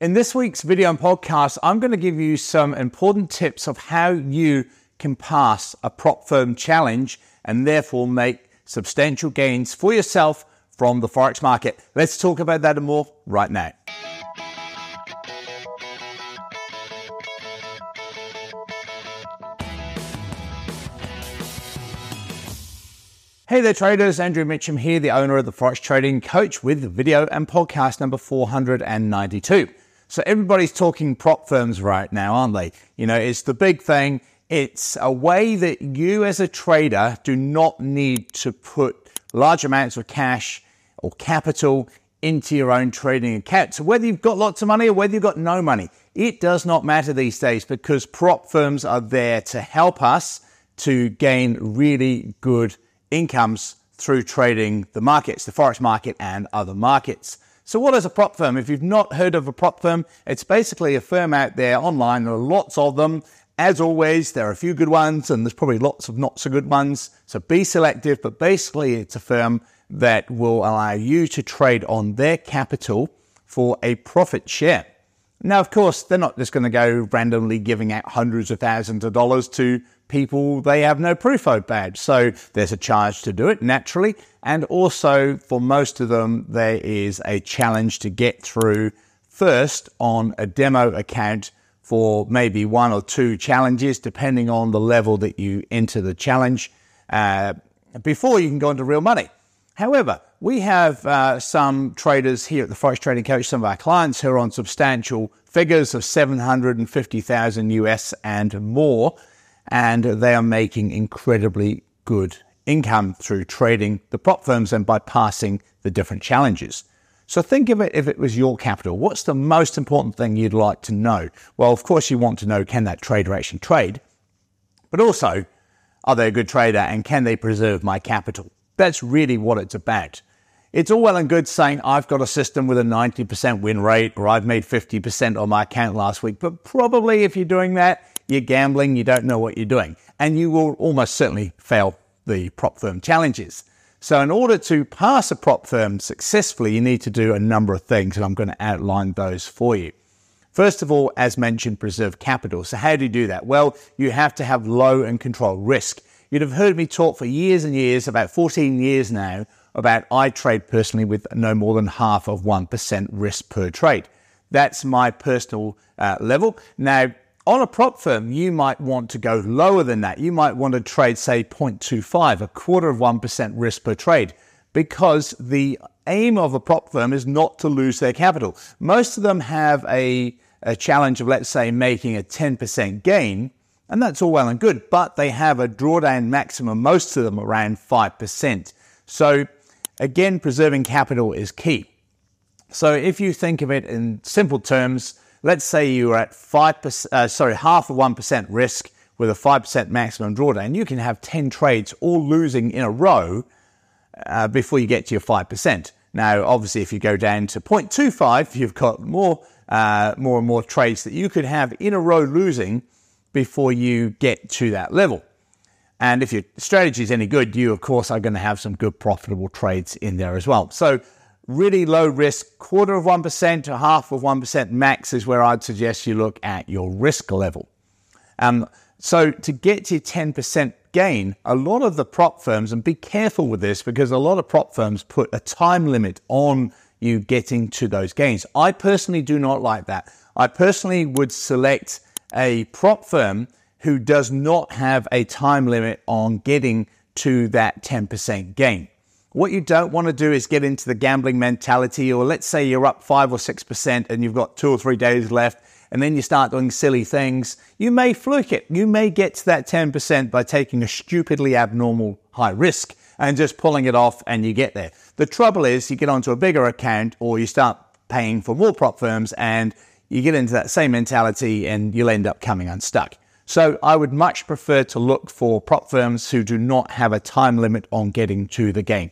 In this week's video and podcast, I'm going to give you some important tips of how you can pass a prop firm challenge and therefore make substantial gains for yourself from the Forex market. Let's talk about that and more right now. Hey there, traders. Andrew Mitchem here, the owner of the Forex Trading Coach with video and podcast number 492. So everybody's talking prop firms right now, aren't they? You know, it's the big thing. It's a way that you as a trader do not need to put large amounts of cash or capital into your own trading account. So whether you've got lots of money or whether you've got no money, it does not matter these days because prop firms are there to help us to gain really good incomes through trading the markets, the forex market and other markets. So, what is a prop firm? If you've not heard of a prop firm, it's basically a firm out there online. There are lots of them. As always, there are a few good ones and there's probably lots of not so good ones. So, be selective, but basically, it's a firm that will allow you to trade on their capital for a profit share. Now, of course, they're not just going to go randomly giving out hundreds of thousands of dollars to people they have no proof about. So there's a charge to do it naturally. And also for most of them, there is a challenge to get through first on a demo account for maybe one or two challenges, depending on the level that you enter the challenge, uh, before you can go into real money. However, we have uh, some traders here at the Forex Trading Coach, some of our clients who are on substantial figures of 750,000 US and more and they are making incredibly good income through trading the prop firms and by passing the different challenges. So think of it if it was your capital. What's the most important thing you'd like to know? Well, of course, you want to know can that trader actually trade? But also, are they a good trader and can they preserve my capital? That's really what it's about. It's all well and good saying I've got a system with a 90% win rate or I've made 50% on my account last week, but probably if you're doing that, you're gambling, you don't know what you're doing, and you will almost certainly fail the prop firm challenges. So, in order to pass a prop firm successfully, you need to do a number of things, and I'm going to outline those for you. First of all, as mentioned, preserve capital. So, how do you do that? Well, you have to have low and controlled risk. You'd have heard me talk for years and years, about 14 years now, about I trade personally with no more than half of 1% risk per trade. That's my personal uh, level. Now, on a prop firm, you might want to go lower than that. You might want to trade, say, 0.25, a quarter of 1% risk per trade, because the aim of a prop firm is not to lose their capital. Most of them have a, a challenge of, let's say, making a 10% gain, and that's all well and good, but they have a drawdown maximum, most of them around 5%. So, again, preserving capital is key. So, if you think of it in simple terms, let's say you're at 5%, uh, sorry, half of 1% risk with a 5% maximum drawdown, you can have 10 trades all losing in a row uh, before you get to your 5%. Now, obviously, if you go down to 0.25, you've got more, uh, more and more trades that you could have in a row losing before you get to that level. And if your strategy is any good, you, of course, are going to have some good profitable trades in there as well. So really low risk, quarter of 1% to half of 1% max is where I'd suggest you look at your risk level. Um, so to get to 10% gain, a lot of the prop firms, and be careful with this because a lot of prop firms put a time limit on you getting to those gains. I personally do not like that. I personally would select a prop firm who does not have a time limit on getting to that 10% gain. What you don't want to do is get into the gambling mentality, or let's say you're up five or six percent and you've got two or three days left, and then you start doing silly things. You may fluke it. You may get to that 10% by taking a stupidly abnormal high risk and just pulling it off, and you get there. The trouble is, you get onto a bigger account, or you start paying for more prop firms, and you get into that same mentality, and you'll end up coming unstuck. So I would much prefer to look for prop firms who do not have a time limit on getting to the game.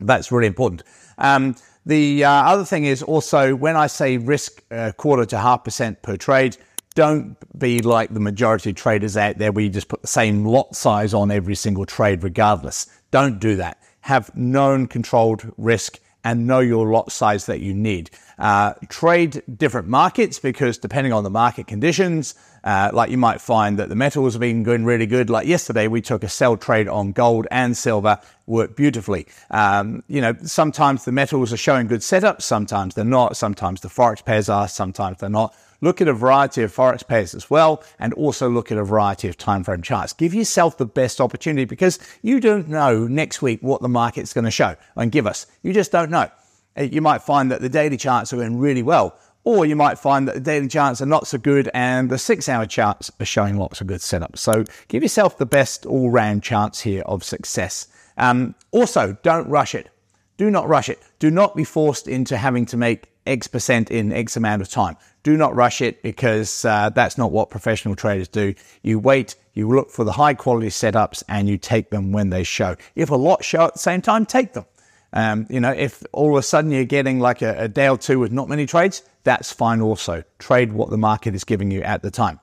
That's really important. Um, the uh, other thing is also when I say risk uh, quarter to half percent per trade, don't be like the majority of traders out there where you just put the same lot size on every single trade regardless. Don't do that. Have known controlled risk and know your lot size that you need. Uh, trade different markets because depending on the market conditions, uh, like you might find that the metals have been going really good. Like yesterday, we took a sell trade on gold and silver, worked beautifully. Um, you know, sometimes the metals are showing good setups, sometimes they're not. Sometimes the forex pairs are, sometimes they're not. Look at a variety of forex pairs as well, and also look at a variety of time frame charts. Give yourself the best opportunity because you don't know next week what the market's going to show and give us. You just don't know. Uh, you might find that the daily charts are doing really well, or you might find that the daily charts are not so good and the six hour charts are showing lots of good setups. So give yourself the best all round chance here of success. Um, also, don't rush it. Do not rush it. Do not be forced into having to make X percent in X amount of time. Do not rush it because uh, that's not what professional traders do. You wait, you look for the high quality setups and you take them when they show. If a lot show at the same time, take them. Um, you know, if all of a sudden you're getting like a, a day or two with not many trades, that's fine also. Trade what the market is giving you at the time.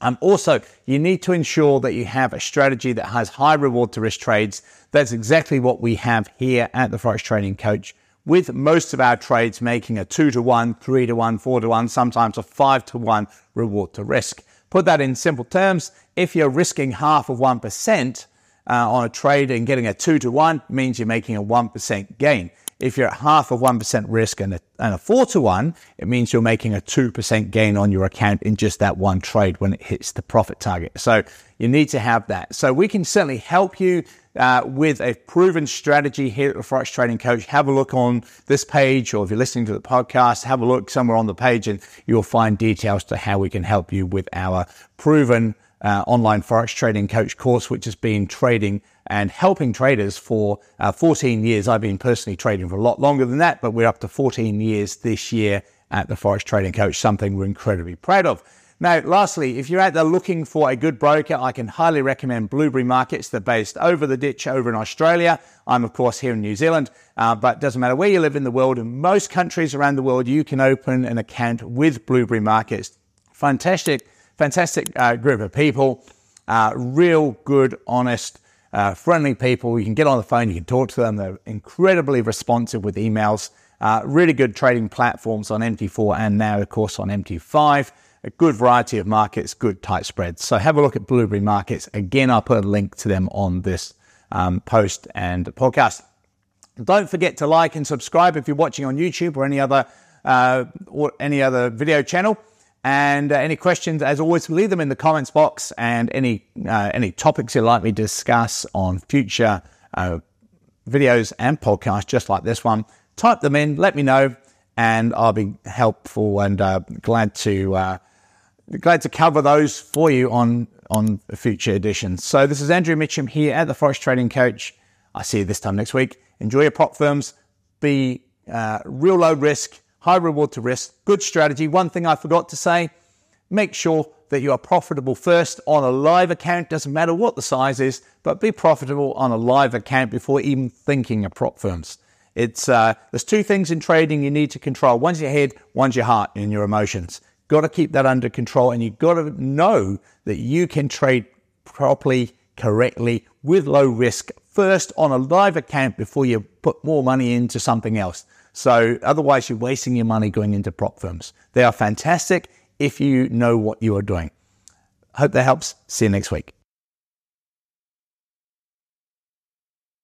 Um, also, you need to ensure that you have a strategy that has high reward to risk trades. That's exactly what we have here at the Forex Trading Coach, with most of our trades making a two to one, three to one, four to one, sometimes a five to one reward to risk. Put that in simple terms, if you're risking half of 1%, uh, on a trade and getting a two to one means you're making a 1% gain. If you're at half of 1% risk and a, and a four to one, it means you're making a 2% gain on your account in just that one trade when it hits the profit target. So you need to have that. So we can certainly help you uh, with a proven strategy here at the Forex Trading Coach. Have a look on this page, or if you're listening to the podcast, have a look somewhere on the page and you'll find details to how we can help you with our proven uh, online forex trading coach course, which has been trading and helping traders for uh, 14 years. I've been personally trading for a lot longer than that, but we're up to 14 years this year at the Forex Trading Coach, something we're incredibly proud of. Now, lastly, if you're out there looking for a good broker, I can highly recommend Blueberry Markets. They're based over the ditch over in Australia. I'm, of course, here in New Zealand, uh, but it doesn't matter where you live in the world. In most countries around the world, you can open an account with Blueberry Markets. Fantastic fantastic uh, group of people, uh, real good, honest, uh, friendly people. You can get on the phone, you can talk to them. They're incredibly responsive with emails. Uh, really good trading platforms on MT4 and now, of course, on MT5. A good variety of markets, good tight spreads. So have a look at Blueberry Markets. Again, I'll put a link to them on this um, post and podcast. Don't forget to like and subscribe if you're watching on YouTube or any other uh, or any other video channel. And uh, any questions, as always, leave them in the comments box. And any uh, any topics you'd like me to discuss on future uh, videos and podcasts, just like this one, type them in. Let me know, and I'll be helpful and uh, glad to uh, glad to cover those for you on on future editions. So this is Andrew Mitchem here at the Forex Trading Coach. I'll see you this time next week. Enjoy your prop firms. Be uh, real low risk high reward to risk, good strategy. One thing I forgot to say make sure that you are profitable first on a live account. Doesn't matter what the size is, but be profitable on a live account before even thinking of prop firms. It's uh, there's two things in trading you need to control. One's your head, one's your heart and your emotions. Got to keep that under control, and you've got to know that you can trade properly, correctly, with low risk first on a live account before you put more money into something else. So otherwise, you're wasting your money going into prop firms. They are fantastic if you know what you are doing. Hope that helps. See you next week.